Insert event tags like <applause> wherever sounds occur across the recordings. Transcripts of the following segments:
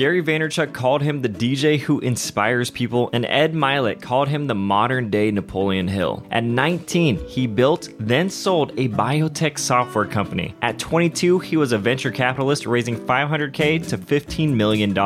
Gary Vaynerchuk called him the DJ who inspires people, and Ed Mylett called him the modern day Napoleon Hill. At 19, he built, then sold a biotech software company. At 22, he was a venture capitalist raising 500K to $15 million.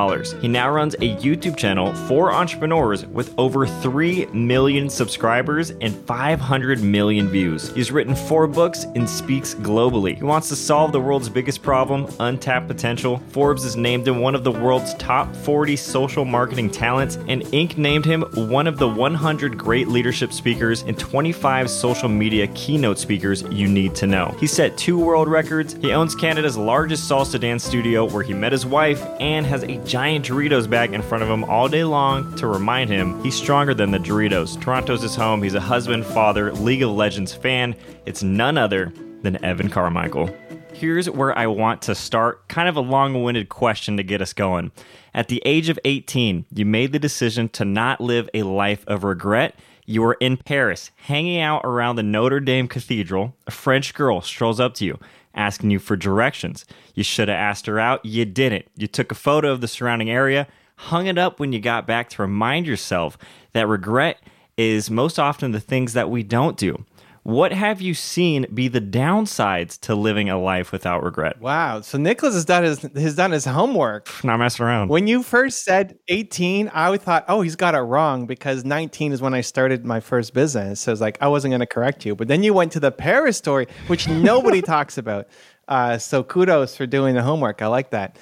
He now runs a YouTube channel for entrepreneurs with over 3 million subscribers and 500 million views. He's written four books and speaks globally. He wants to solve the world's biggest problem, untapped potential. Forbes is named him one of the world's top 40 social marketing talents, and Inc. named him one of the 100 great leadership speakers and 25 social media keynote speakers you need to know. He set two world records. He owns Canada's largest salsa dance studio where he met his wife and has a giant Doritos bag in front of him all day long to remind him he's stronger than the Doritos. Toronto's his home. He's a husband, father, League of Legends fan. It's none other than Evan Carmichael. Here's where I want to start. Kind of a long winded question to get us going. At the age of 18, you made the decision to not live a life of regret. You were in Paris, hanging out around the Notre Dame Cathedral. A French girl strolls up to you, asking you for directions. You should have asked her out. You didn't. You took a photo of the surrounding area, hung it up when you got back to remind yourself that regret is most often the things that we don't do. What have you seen be the downsides to living a life without regret? Wow. So Nickolas has done his has done his homework. Not messing around. When you first said 18, I thought, oh, he's got it wrong because 19 is when I started my first business. So it's like I wasn't going to correct you. But then you went to the Paris story, which nobody <laughs> talks about. Uh, so kudos for doing the homework. I like that.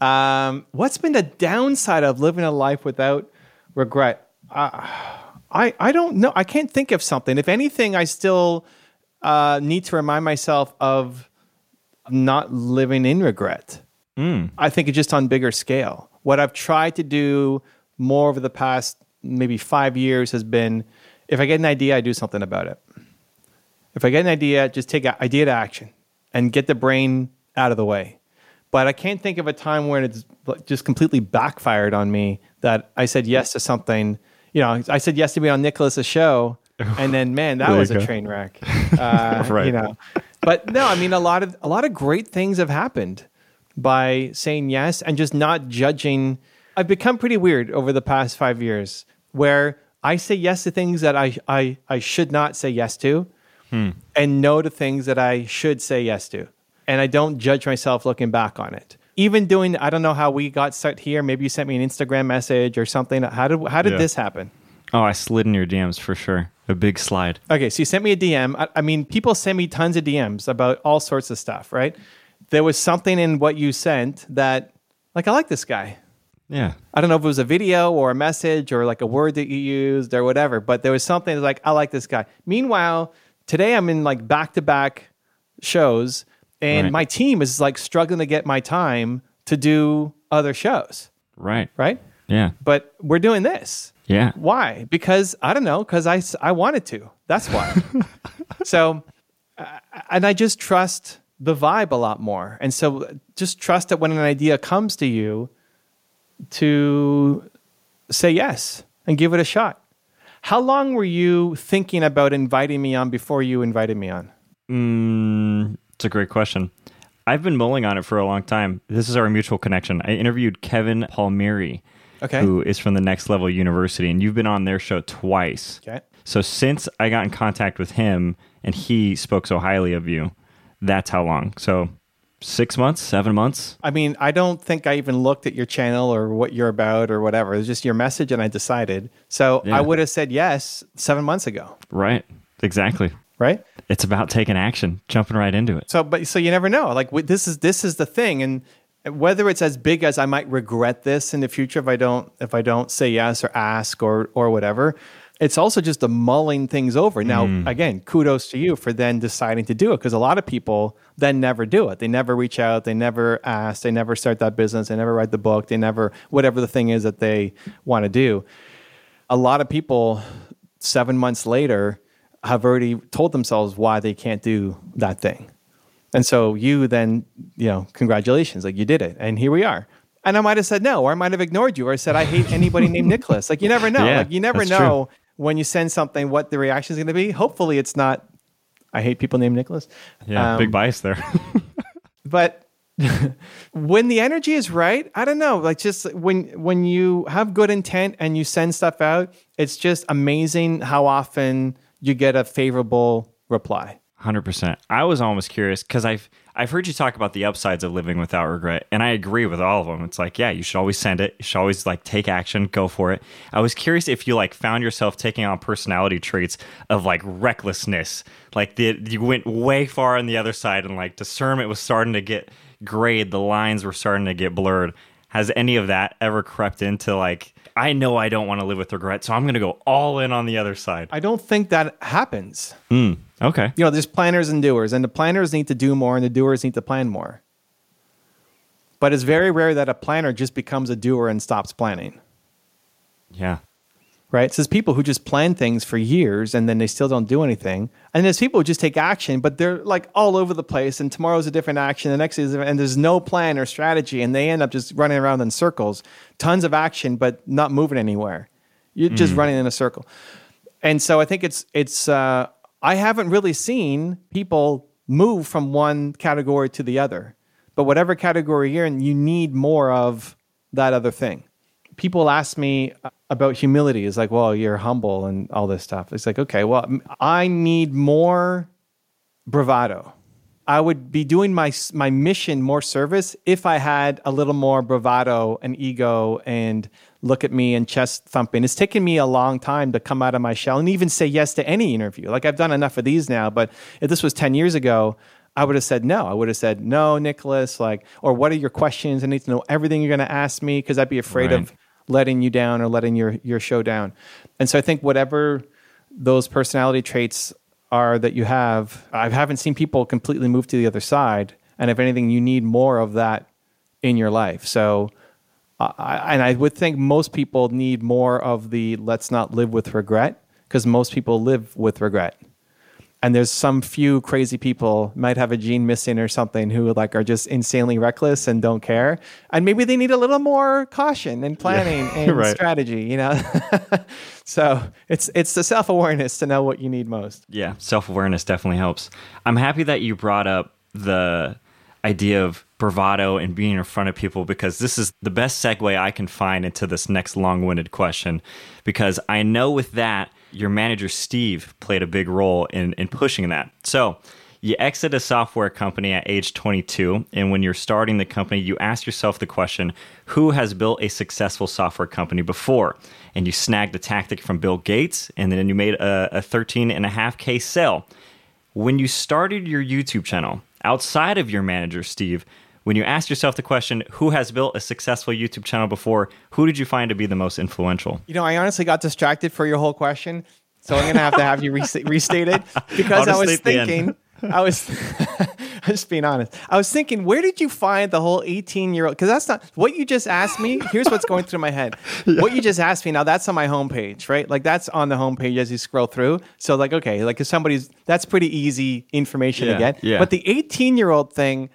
Um, what's been the downside of living a life without regret? Uh, I, I don't know. I can't think of something. If anything, I still uh, need to remind myself of not living in regret. Mm. I think it's just on bigger scale. What I've tried to do more over the past maybe five years has been if I get an idea, I do something about it. If I get an idea, just take idea to action and get the brain out of the way. But I can't think of a time when it's just completely backfired on me that I said yes to something you know, I said yes to be on Nickolas's show, and then man, that <laughs> was a go. train wreck. <laughs> Uh, right. You know, but no, I mean a lot of a lot of great things have happened by saying yes and just not judging. I've become pretty weird over the past five years, where I say yes to things that I I, I should not say yes to, hmm. and no to things that I should say yes to, and I don't judge myself looking back on it even doing I don't know how we got set here. Maybe you sent me an Instagram message or something. How did how did yeah. this happen? Oh, I slid in your DMs for sure. A big slide. Okay, so you sent me a DM. I, I mean, people send me tons of DMs about all sorts of stuff, right? There was something in what you sent that, like, I like this guy. Yeah. I don't know if it was a video or a message or like a word that you used or whatever, but there was something like, I like this guy. Meanwhile, today I'm in like back to back shows and right. my team is like struggling to get my time to do other shows. Right. Right. Yeah. But we're doing this. Yeah. Why? Because I don't know. Because I I wanted to. That's why. <laughs> so, uh, and I just trust the vibe a lot more, and so just trust that when an idea comes to you, to say yes and give it a shot. How long were you thinking about inviting me on before you invited me on? Mm, it's a great question. I've been mulling on it for a long time. This is our mutual connection. I interviewed Kevin Palmieri, okay. who is from the Next Level University, and you've been on their show twice. Okay. So since I got in contact with him and he spoke so highly of you, that's how long. So six months, seven months. I mean, I don't think I even looked at your channel or what you're about or whatever. It was just your message, and I decided. So yeah. I would have said yes seven months ago. Right. Exactly right? It's about taking action, jumping right into it. So, but so you never know. Like this is this is the thing, and whether it's as big as I might regret this in the future if I don't if I don't say yes or ask or or whatever. It's also just the mulling things over. Now, mm. again, kudos to you for then deciding to do it because a lot of people then never do it. They never reach out, they never ask, they never start that business, they never write the book, they never whatever the thing is that they want to do. A lot of people 7 months later have already told themselves why they can't do that thing. And so you then, you know, congratulations, like you did it. And here we are. And I might have said no, or I might have ignored you, or said I hate anybody named Nickolas. Like you never <laughs> know. Yeah, like you never know true. when you send something what the reaction is going to be. Hopefully, it's not. I hate people named Nickolas. Yeah, um, big bias there. <laughs> but when the energy is right, I don't know. Like just when when you have good intent and you send stuff out, it's just amazing how often you get a favorable reply. Hundred percent. I was almost curious because I've I've heard you talk about the upsides of living without regret, and I agree with all of them. It's like, yeah, you should always send it. You should always like take action, go for it. I was curious if you like found yourself taking on personality traits of like recklessness, like the you went way far on the other side, and like discernment was starting to get grayed, the lines were starting to get blurred. Has any of that ever crept into like? I know I don't want to live with regret, so I'm going to go all in on the other side. I don't think that happens. Mm, okay. You know, there's planners and doers, and the planners need to do more, and the doers need to plan more. But it's very rare that a planner just becomes a doer and stops planning. Yeah. Right? So there's people who just plan things for years and then they still don't do anything. And there's people who just take action, but they're like all over the place. And tomorrow's a different action, the next is, and there's no plan or strategy. And they end up just running around in circles, tons of action, but not moving anywhere. You're just running in a circle. And so I think it's, it's, uh, I haven't really seen people move from one category to the other. But whatever category you're in, you need more of that other thing. People ask me uh, about humility. It's like, well, you're humble and all this stuff. It's like, okay, well, I need more bravado. I would be doing my my mission more service if I had a little more bravado and ego and look at me and chest thumping. It's taken me a long time to come out of my shell and even say yes to any interview. Like I've done enough of these now, but if this was 10 years ago, I would have said no. I would have said no, Nickolas, like or what are your questions? I need to know everything you're going to ask me because I'd be afraid Right. of letting you down or letting your your show down. And so I think whatever those personality traits are that you have, I haven't seen people completely move to the other side. And if anything, you need more of that in your life. So, I, and I would think most people need more of the let's not live with regret because most people live with regret. And there's some few crazy people might have a gene missing or something who like are just insanely reckless and don't care. And maybe they need a little more caution and planning <laughs> and Right. strategy, you know? <laughs> so it's it's the self awareness to know what you need most. Yeah, self awareness definitely helps. I'm happy that you brought up the idea of bravado and being in front of people because this is the best segue I can find into this next long winded question. Because I know with that, your manager Steve played a big role in, in pushing that. So you exit a software company at age 22, and when you're starting the company, you ask yourself the question who has built a successful software company before? And you snagged a tactic from Bill Gates, and then you made a, a half k sale. When you started your YouTube channel, outside of your manager, Steve, when you asked yourself the question, who has built a successful YouTube channel before, who did you find to be the most influential? You know, I honestly got distracted for your whole question, so I'm going to have to have you re- <laughs> restate it because I was state the end. thinking. I was <laughs> I'm just being honest. I was thinking, where did you find the whole 18 year old? Because that's not what you just asked me. Here's what's going through my head. <laughs> What you just asked me now, that's on my homepage, right? Like that's on the homepage as you scroll through. So like, okay, like if somebody's that's pretty easy information Yeah, to get. yeah. But the 18 year old thing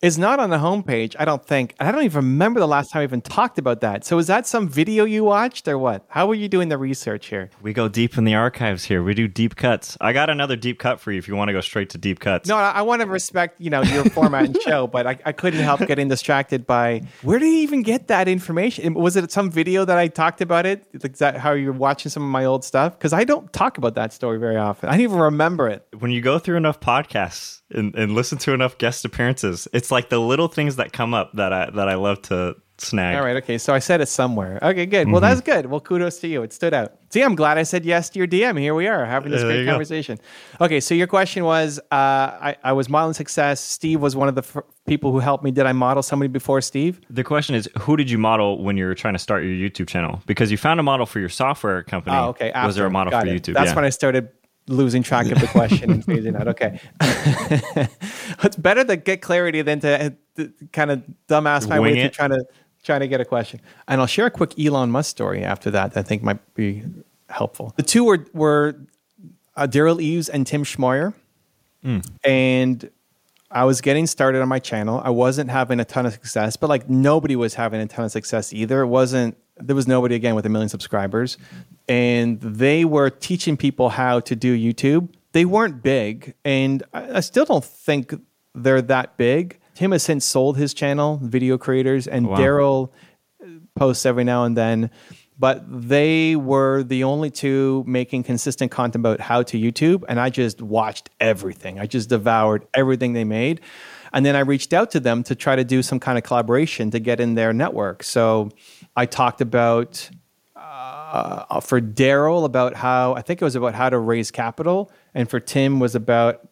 is not on the homepage. I don't think. I don't even remember the last time I even talked about that. So is that some video you watched or what? How were you doing the research here? We go deep in the archives here. We do deep cuts. I got another deep cut for you if you want to go straight to deep cuts. No, I, I want to respect you know your format and show, but I, I couldn't help getting distracted by where did you even get that information? Was it some video that I talked about it? Like that how you're watching some of my old stuff? Because I don't talk about that story very often. I don't even remember it. when you go through enough podcasts and, and listen to enough guest appearances, it's like the little things that come up that I that I love to snag. All right, okay. So I said it somewhere. Okay, good. Well, that's good. Well, kudos to you. It stood out. See, I'm glad I said yes to your DM. Here we are having this great you go. conversation. Okay, so your question was uh, I, I was modeling success. Steve was one of the f- people who helped me. Did I model somebody before Steve? The question is, who did you model when you were trying to start your YouTube channel? Because you found a model for your software company. Oh, okay. Was there a model for it. YouTube? That's yeah. when I started losing track of the <laughs> question and phasing out. Okay. <laughs> it's better to get clarity than to, to kind of dumbass my Wing way it. through trying to trying to get a question. And I'll share a quick Elon Musk story after that. that I think might be helpful. The two were were uh, Derral Eves and Tim Schmoyer, and I was getting started on my channel. I wasn't having a ton of success, but like nobody was having a ton of success either. It wasn't there was nobody again with a million subscribers, and they were teaching people how to do YouTube. They weren't big, and I, I still don't think they're that big. Tim has since sold his channel, Video Creators, and Wow. Derral posts every now and then. But they were the only two making consistent content about how to YouTube, and I just watched everything. I just devoured everything they made. And then I reached out to them to try to do some kind of collaboration to get in their network. So I talked about uh, for Derral about how I think it was about how to raise capital, and for Tim was about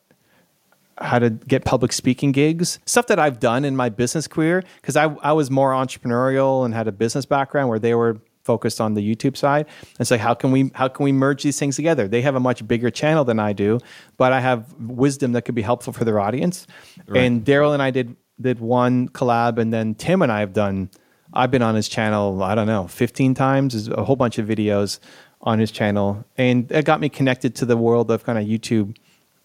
how to get public speaking gigs, stuff that I've done in my business career because I, I was more entrepreneurial and had a business background where they were focused on the YouTube side. And so how can we how can we merge these things together? They have a much bigger channel than I do, but I have wisdom that could be helpful for their audience. And Derral and I did did one collab, and then Tim and I have done. I've been on his channel, I don't know, 15 times, There's a whole bunch of videos on his channel. And it got me connected to the world of kind of YouTube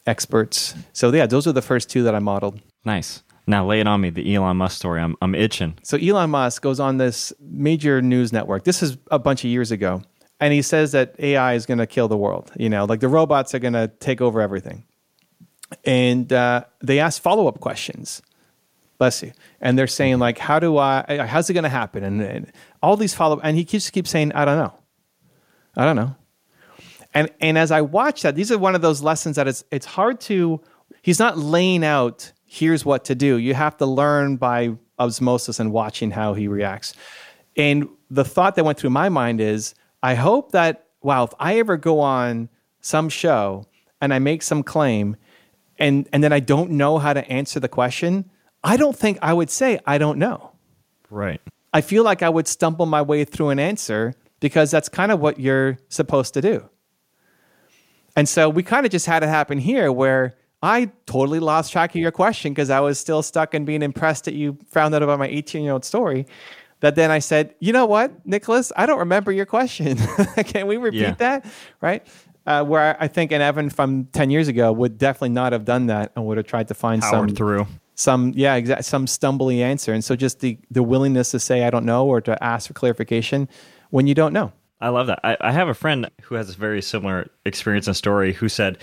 experts. So yeah, those are the first two that I modeled. Nice. Now lay it on me, the Elon Musk story. I'm, I'm itching. So Elon Musk goes on this major news network. This is a bunch of years ago. And he says that AI is going to kill the world. You know, like the robots are going to take over everything. And uh, they ask follow up questions. Bless you. And they're saying like, how do I? How's it going to happen? And, and all these follow up. And he just keeps saying, I don't know. I don't know. And and as I watch that, these are one of those lessons that it's it's hard to. He's not laying out. Here's what to do. You have to learn by osmosis and watching how he reacts. And the thought that went through my mind is, I hope that wow, if I ever go on some show and I make some claim, and and then I don't know how to answer the question, I don't think I would say I don't know. Right. I feel like I would stumble my way through an answer because that's kind of what you're supposed to do. And so we kind of just had it happen here where I totally lost track of your question because I was still stuck in being impressed that you found out about my 18 year old story. That then I said, you know what, Nickolas, I don't remember your question. <laughs> Can we repeat Yeah. that? Right? Uh, where I think an Evan from 10 years ago would definitely not have done that and would have tried to find Powered some through. some yeah exact some stumbly answer and so just the the willingness to say i don't know or to ask for clarification when you don't know I love that. I, I have a friend who has a very similar experience and story who said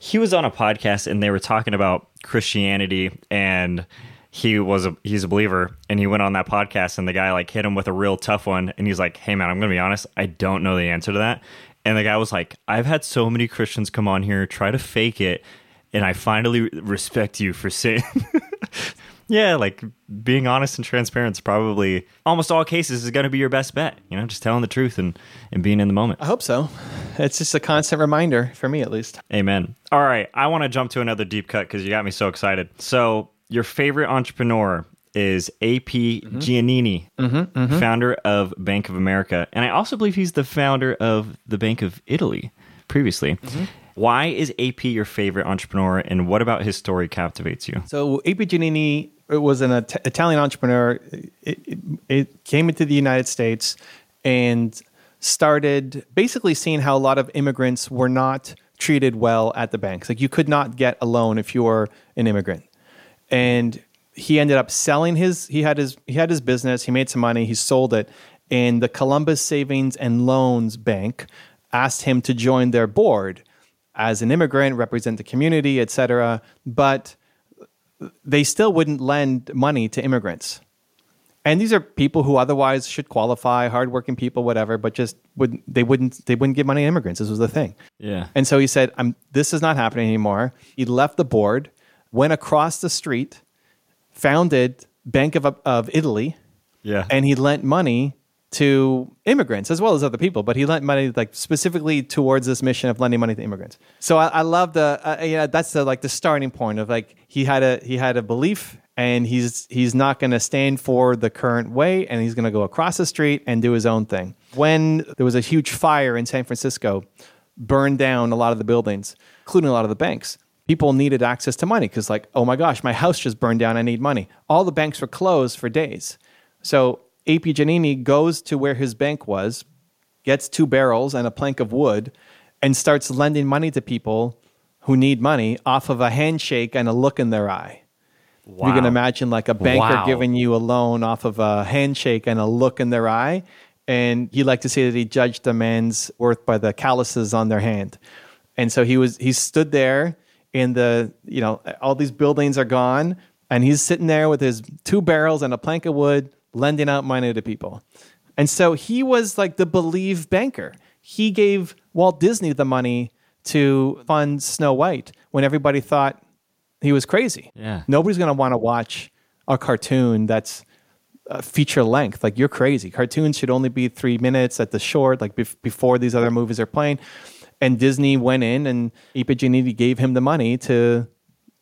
he was on a podcast and they were talking about Christianity and he was a he's a believer and he went on that podcast and the guy like hit him with a real tough one and he's like, Hey man, I'm gonna be honest, I don't know the answer to that. And the guy was like, I've had so many Christians come on here try to fake it and I finally respect you for saying <laughs> Yeah, like being honest and transparent is probably almost all cases is going to be your best bet. You know, just telling the truth and, and being in the moment. i hope so it's just a constant reminder for me at least Amen. All right, I want to jump to another deep cut because you got me so excited. So, your favorite entrepreneur is AP mm-hmm. Giannini, mm-hmm, mm-hmm. founder of Bank of America, and I also believe he's the founder of the Bank of Italy previously. Why is AP your favorite entrepreneur, and what about his story captivates you? so ap giannini was an It- italian entrepreneur. It, it, it came into the united states and started basically seeing how a lot of immigrants were not treated well at the banks. Like you could not get a loan if you were an immigrant. And he ended up selling his he had his he had his business he made some money he sold it. And the columbus savings and loans bank asked him to join their board as an immigrant represent the community etc but they still wouldn't lend money to immigrants and these are people who otherwise should qualify hardworking people whatever but just would they wouldn't they wouldn't give money to immigrants this was the thing Yeah. and so he said, I'm, This is not happening anymore. He left the board, went across the street, founded Bank of, of Italy, Yeah. and he lent money to immigrants as well as other people, but he lent money like specifically towards this mission of lending money to immigrants. So I, I love the uh, know that's the like the starting point of like he had a he had a belief and he's he's not going to stand for the current way and he's going to go across the street and do his own thing. When there was a huge fire in San Francisco, burned down a lot of the buildings, including a lot of the banks. People needed access to money because, like, oh my gosh, my house just burned down. I need money. All the banks were closed for days. So AP Giannini goes to where his bank was, gets two barrels and a plank of wood, and starts lending money to people who need money off of a handshake and a look in their eye. You can imagine like a banker Wow. giving you a loan off of a handshake and a look in their eye. And he liked to say that he judged a man's worth by the calluses on their hand. And so he was he stood there in the, you know, all these buildings are gone. and he's sitting there with his two barrels and a plank of wood, lending out money to people. And so he was like the believe banker. He gave Walt Disney the money to fund Snow White when everybody thought he was crazy. Yeah. Nobody's going to want to watch a cartoon that's uh, feature length. Like you're crazy. Cartoons should only be three minutes at the short, like bef- before these other movies are playing. And Disney went in and AP Giannini gave him the money to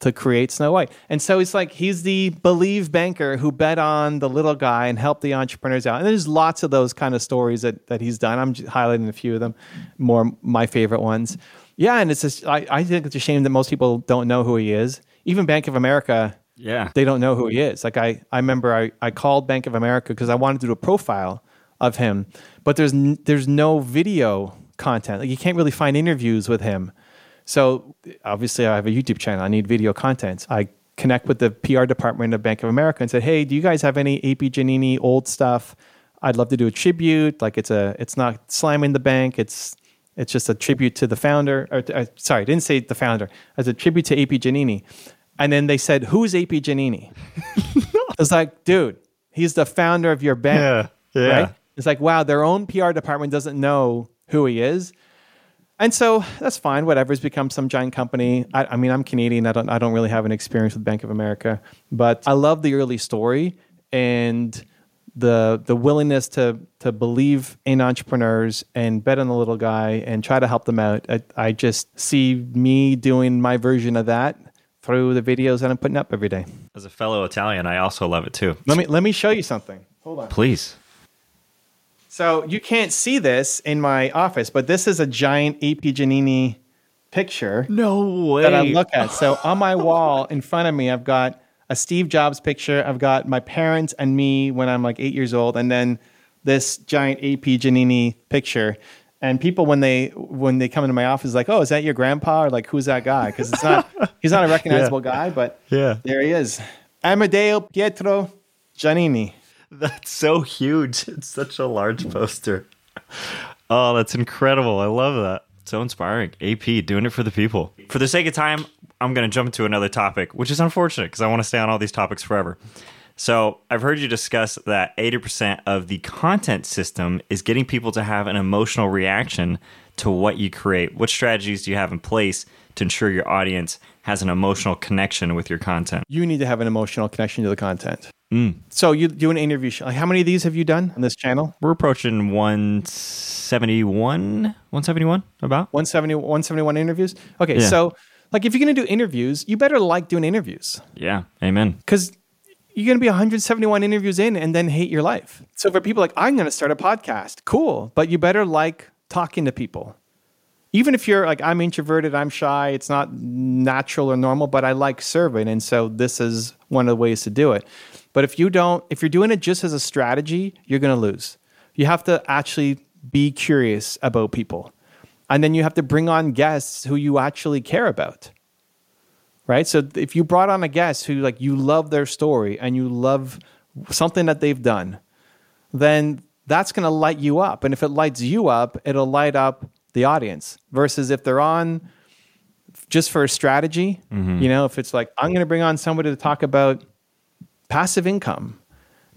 to create Snow White. And so it's like he's the believe banker who bet on the little guy and helped the entrepreneurs out. And there's lots of those kind of stories that, that he's done. I'm highlighting a few of them, more my favorite ones. Yeah, and it's just I, I think it's a shame that most people don't know who he is. Even Bank of America Yeah. they don't know who he is. Like I, I remember I, I called Bank of America because I wanted to do a profile of him, but there's n- there's no video content. Like you can't really find interviews with him. So obviously I have a YouTube channel. I need video content. I connect with the PR department of Bank of America and said, "Hey, do you guys have any AP Giannini old stuff? I'd love to do a tribute. Like it's a it's not slamming the bank. It's it's just a tribute to the founder. Or uh, sorry, I didn't say the founder. As a tribute to AP Giannini. And then they said, "Who's AP Giannini?" <laughs> I was like, "Dude, he's the founder of your bank." Yeah, yeah. Right? It's like, wow, their own PR department doesn't know who he is. And so that's fine. Whatever. It's become some giant company. I, I mean, I'm Canadian. I don't. I don't really have an experience with Bank of America, but I love the early story and the the willingness to to believe in entrepreneurs and bet on the little guy and try to help them out. I, I just see me doing my version of that through the videos that I'm putting up every day. As a fellow Italian, I also love it too. Let me let me show you something. Hold on. Please. So you can't see this in my office, but this is a giant AP Giannini picture No way. that I look at. So on my wall in front of me, I've got a Steve Jobs picture. I've got my parents and me when I'm like eight years old, and then this giant AP Giannini picture. And people when they when they come into my office, like, oh, is that your grandpa? Or like, who's that guy? Because it's not <laughs> he's not a recognizable guy, but Yeah. there he is, Amadeo Pietro Giannini. <laughs> That's so huge. It's such a large poster. Oh, that's incredible. I love that. So inspiring. AP doing it for the people. For the sake of time, I'm going to jump to another topic, which is unfortunate because I want to stay on all these topics forever. So, I've heard you discuss that 80% of the content system is getting people to have an emotional reaction to what you create. What strategies do you have in place to ensure your audience has an emotional connection with your content? you need to have an emotional connection to the content. Mm. So you do an interview. Show. How many of these have you done on this channel? We're approaching 171, 171 about. 170, 171 interviews? Okay, Yeah. so like if you're going to do interviews, you better like doing interviews Yeah, amen. because you're going to be 171 interviews in and then hate your life. So for people like, I'm going to start a podcast, cool, but you better like talking to people. Even if you're like, I'm introverted, I'm shy, it's not natural or normal, but I like serving. And so this is one of the ways to do it. But if you don't, if you're doing it just as a strategy, you're going to lose. You have to actually be curious about people. And then you have to bring on guests who you actually care about right? So if you brought on a guest who like you love their story and you love something that they've done, then that's going to light you up. And if it lights you up, it'll light up the audience. Versus if they're on just for a strategy, mm-hmm. you know, if it's like I'm going to bring on somebody to talk about passive income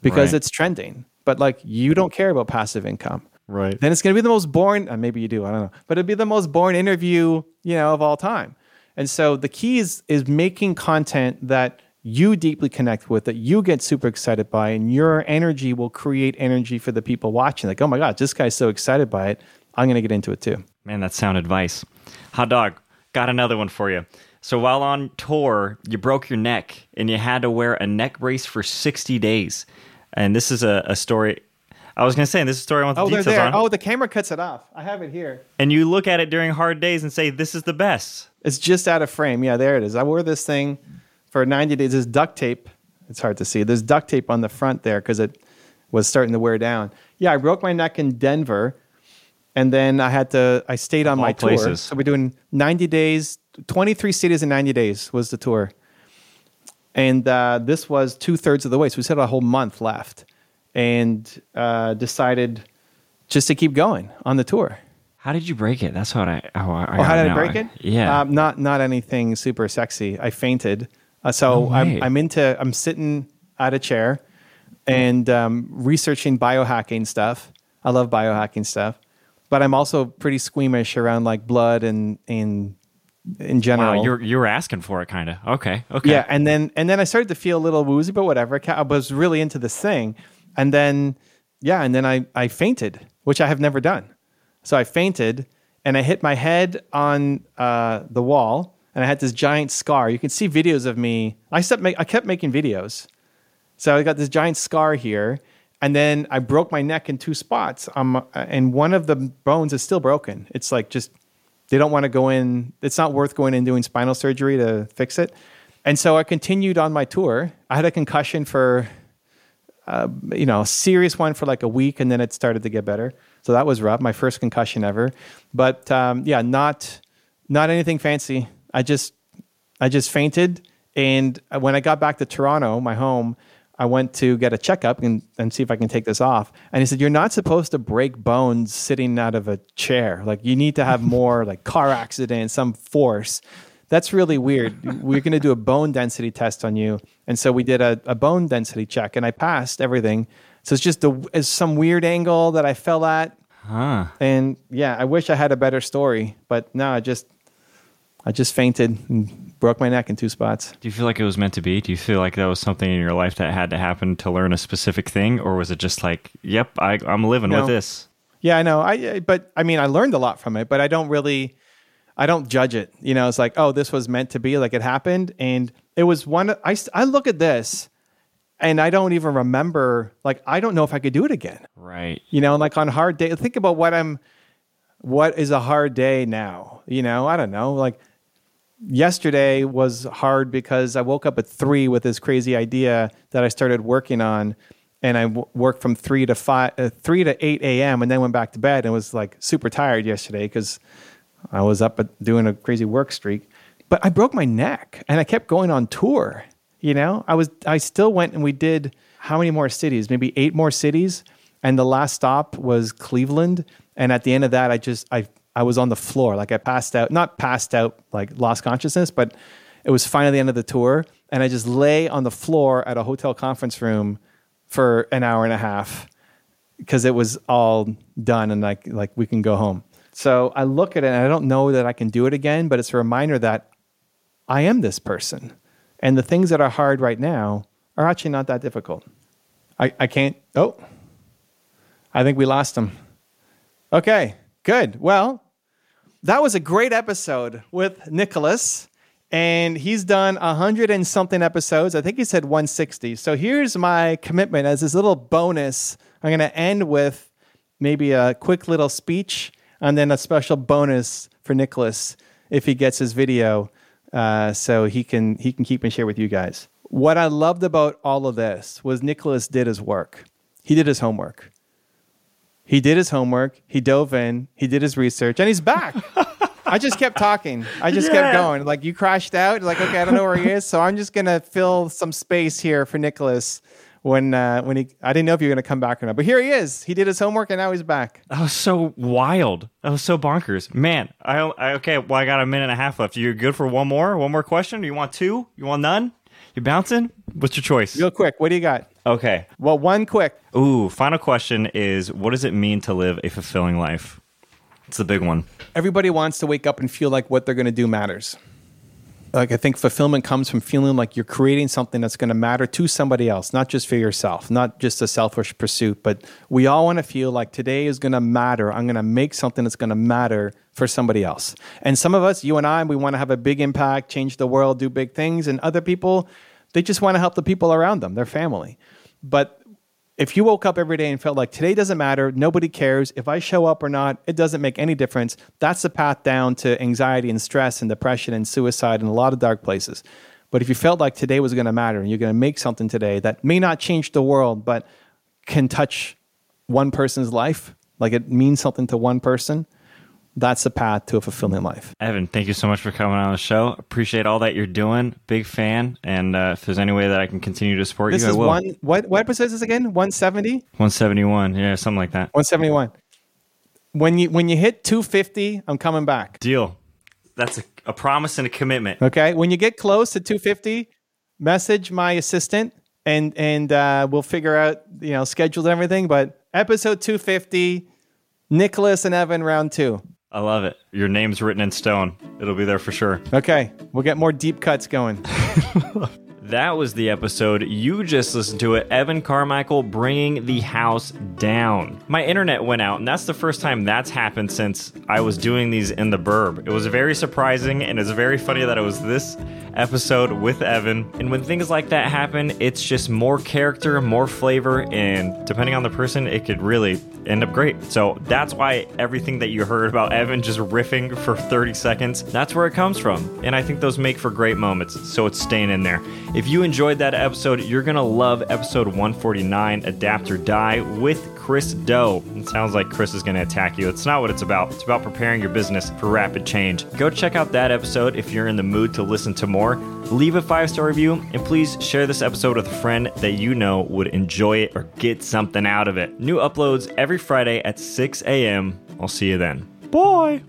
because Right. it's trending, but like you don't care about passive income Right. then it's going to be the most boring. Uh, maybe you do. I don't know, but it'd be the most boring interview you know of all time. And so the key is is making content that you deeply connect with, that you get super excited by, and your energy will create energy for the people watching. Like, oh my god, this guy's so excited by it. I'm going to get into it too. Man, that's sound advice. Hot dog, got another one for you. So while on tour, you broke your neck and you had to wear a neck brace for 60 days. And this is a, a story. I was going to say, this is a story I want the Oh, details there. on. Oh, the camera cuts it off. I have it here. And you look at it during hard days and say, this is the best. It's just out of frame. Yeah, there it is. I wore this thing for 90 days. There's duct tape. It's hard to see. There's duct tape on the front there because it was starting to wear down. Yeah, I broke my neck in Denver, and then I had to. I stayed on all my tour. places. So we're doing 90 days, 23 cities in 90 days was the tour, and uh, this was two thirds of the way. So we still had a whole month left, and uh, decided just to keep going on the tour. How did you break it? That's what I. Oh, I Oh, how did I break it? Yeah. Um, not not anything super sexy. I fainted Uh, so No I'm. I'm into, I'm sitting at a chair and um, researching biohacking stuff. I love biohacking stuff, but I'm also pretty squeamish around like blood and, and in general. Wow, you're you were asking for it, kind of. Okay, okay. Yeah, and then and then I started to feel a little woozy, but whatever. I was really into this thing, and then yeah, and then I I fainted, which I have never done. So I fainted, and I hit my head on uh, the wall, and I had this giant scar. You can see videos of me. I kept make, I kept making videos, so I got this giant scar here, and then I broke my neck in two spots. Um, and one of the bones is still broken. It's like just they don't want to go in. It's not worth going in and doing spinal surgery to fix it. And so I continued on my tour. I had a concussion for, uh, you know, a serious one for like a week, and then it started to get better. So that was rough. My first concussion ever. But um, yeah, not not anything fancy. I just I just fainted, and when I got back to Toronto, my home, I went to get a checkup and, and see if I can take this off. And he said, You're not supposed to break bones sitting out of a chair. Like, you need to have <laughs> more like car accident, some force. That's really weird. We're going to do a bone density test on you. And so we did a, a bone density check, and I passed everything. So it's just a, it's some weird angle that I fell at. Huh. And yeah, I wish I had a better story, but no, I just, I just fainted and broke my neck in two spots. Do you feel like it was meant to be? Do you feel like that was something in your life that had to happen to learn a specific thing, or was it just like, "Yep, I, I'm living No. with this"? Yeah, I know. I I- but I mean, I learned a lot from it, but I don't really, I don't judge it. You know, it's like, oh, this was meant to be, like it happened, and it was one. I I look at this, and I don't even remember. Like, I don't know if I could do it again. Right. You know, like on hard day. Think about what I'm. What is a hard day now? You know, I don't know. Like yesterday was hard because I woke up at three with this crazy idea that I started working on, and I w- worked from three to five, uh, three to eight a.m. and then went back to bed and was like super tired yesterday because I was up at doing a crazy work streak. But I broke my neck and I kept going on tour. You know, I was I still went and we did how many more cities? Maybe eight more cities. And the last stop was Cleveland. And at the end of that, I just I I was on the floor. Like I passed out, not passed out like lost consciousness, but it was finally the end of the tour. And I just lay on the floor at a hotel conference room for an hour and a half because it was all done and like like we can go home. So I look at it and I don't know that I can do it again, but it's a reminder that I am this person. And the things that are hard right now are actually not that difficult. I, I can't oh I think we lost him. Okay, good. Well, that was a great episode with Nickolas. And he's done a hundred and something episodes. I think he said 160. So here's my commitment as this little bonus. I'm going to end with maybe a quick little speech and then a special bonus for Nickolas if he gets his video, uh, so he can he can keep and share with you guys. What I loved about all of this was Nickolas did his work. He did his homework. He did his homework. He dove in. He did his research, and he's back. <laughs> I just kept talking. I just kept going. Like you crashed out. Like okay, I don't know where he is, so I'm just gonna fill some space here for Nickolas when uh, when he. I didn't know if you were gonna come back or not, but here he is. He did his homework, and now he's back. That was so wild. That was so bonkers, man. I, I okay. Well, I got a minute and a half left. You good for one more? One more question? Do you want two? You want none? You bouncing? What's your choice? Real quick, what do you got? Okay. Well, one quick. Ooh. Final question is: What does it mean to live a fulfilling life? It's the big one. Everybody wants to wake up and feel like what they're going to do matters. Like I think fulfillment comes from feeling like you're creating something that's going to matter to somebody else, not just for yourself, not just a selfish pursuit, but we all want to feel like today is going to matter. I'm going to make something that's going to matter for somebody else. And some of us, you and I, we want to have a big impact, change the world, do big things, and other people, they just want to help the people around them, their family. But if you woke up every day and felt like today doesn't matter, nobody cares, if I show up or not, it doesn't make any difference, that's the path down to anxiety and stress and depression and suicide and a lot of dark places. But if you felt like today was going to matter and you're going to make something today that may not change the world, but can touch one person's life, like it means something to one person, that's the path to a fulfilling life. Evan, thank you so much for coming on the show. Appreciate all that you're doing. Big fan. And uh, if there's any way that I can continue to support This you, is I will. one, what, what episode is this again? 170? 171. Yeah, something like that. 171. When you, when you hit 250, I'm coming back. Deal. That's a, a promise and a commitment. Okay. When you get close to 250, message my assistant and and uh, we'll figure out you know schedule and everything. But episode 250, Nickolas and Evan round two. I love it. Your name's written in stone. It'll be there for sure. Okay, we'll get more deep cuts going. <laughs> That was the episode. You just listened to it. Evan Carmichael bringing the house down. My internet went out, and that's the first time that's happened since I was doing these in the burb. It was very surprising, and it's very funny that it was this episode with Evan. And when things like that happen, it's just more character, more flavor, and depending on the person, it could really end up great. So that's why everything that you heard about Evan just riffing for 30 seconds, that's where it comes from. And I think those make for great moments. So it's staying in there. If you enjoyed that episode, you're going to love episode 149 Adapt or Die with Chris Do. It sounds like Chris is going to attack you. It's not what it's about. It's about preparing your business for rapid change. Go check out that episode if you're in the mood to listen to more. Leave a five star review and please share this episode with a friend that you know would enjoy it or get something out of it. New uploads every Friday at 6 a.m. I'll see you then. Bye.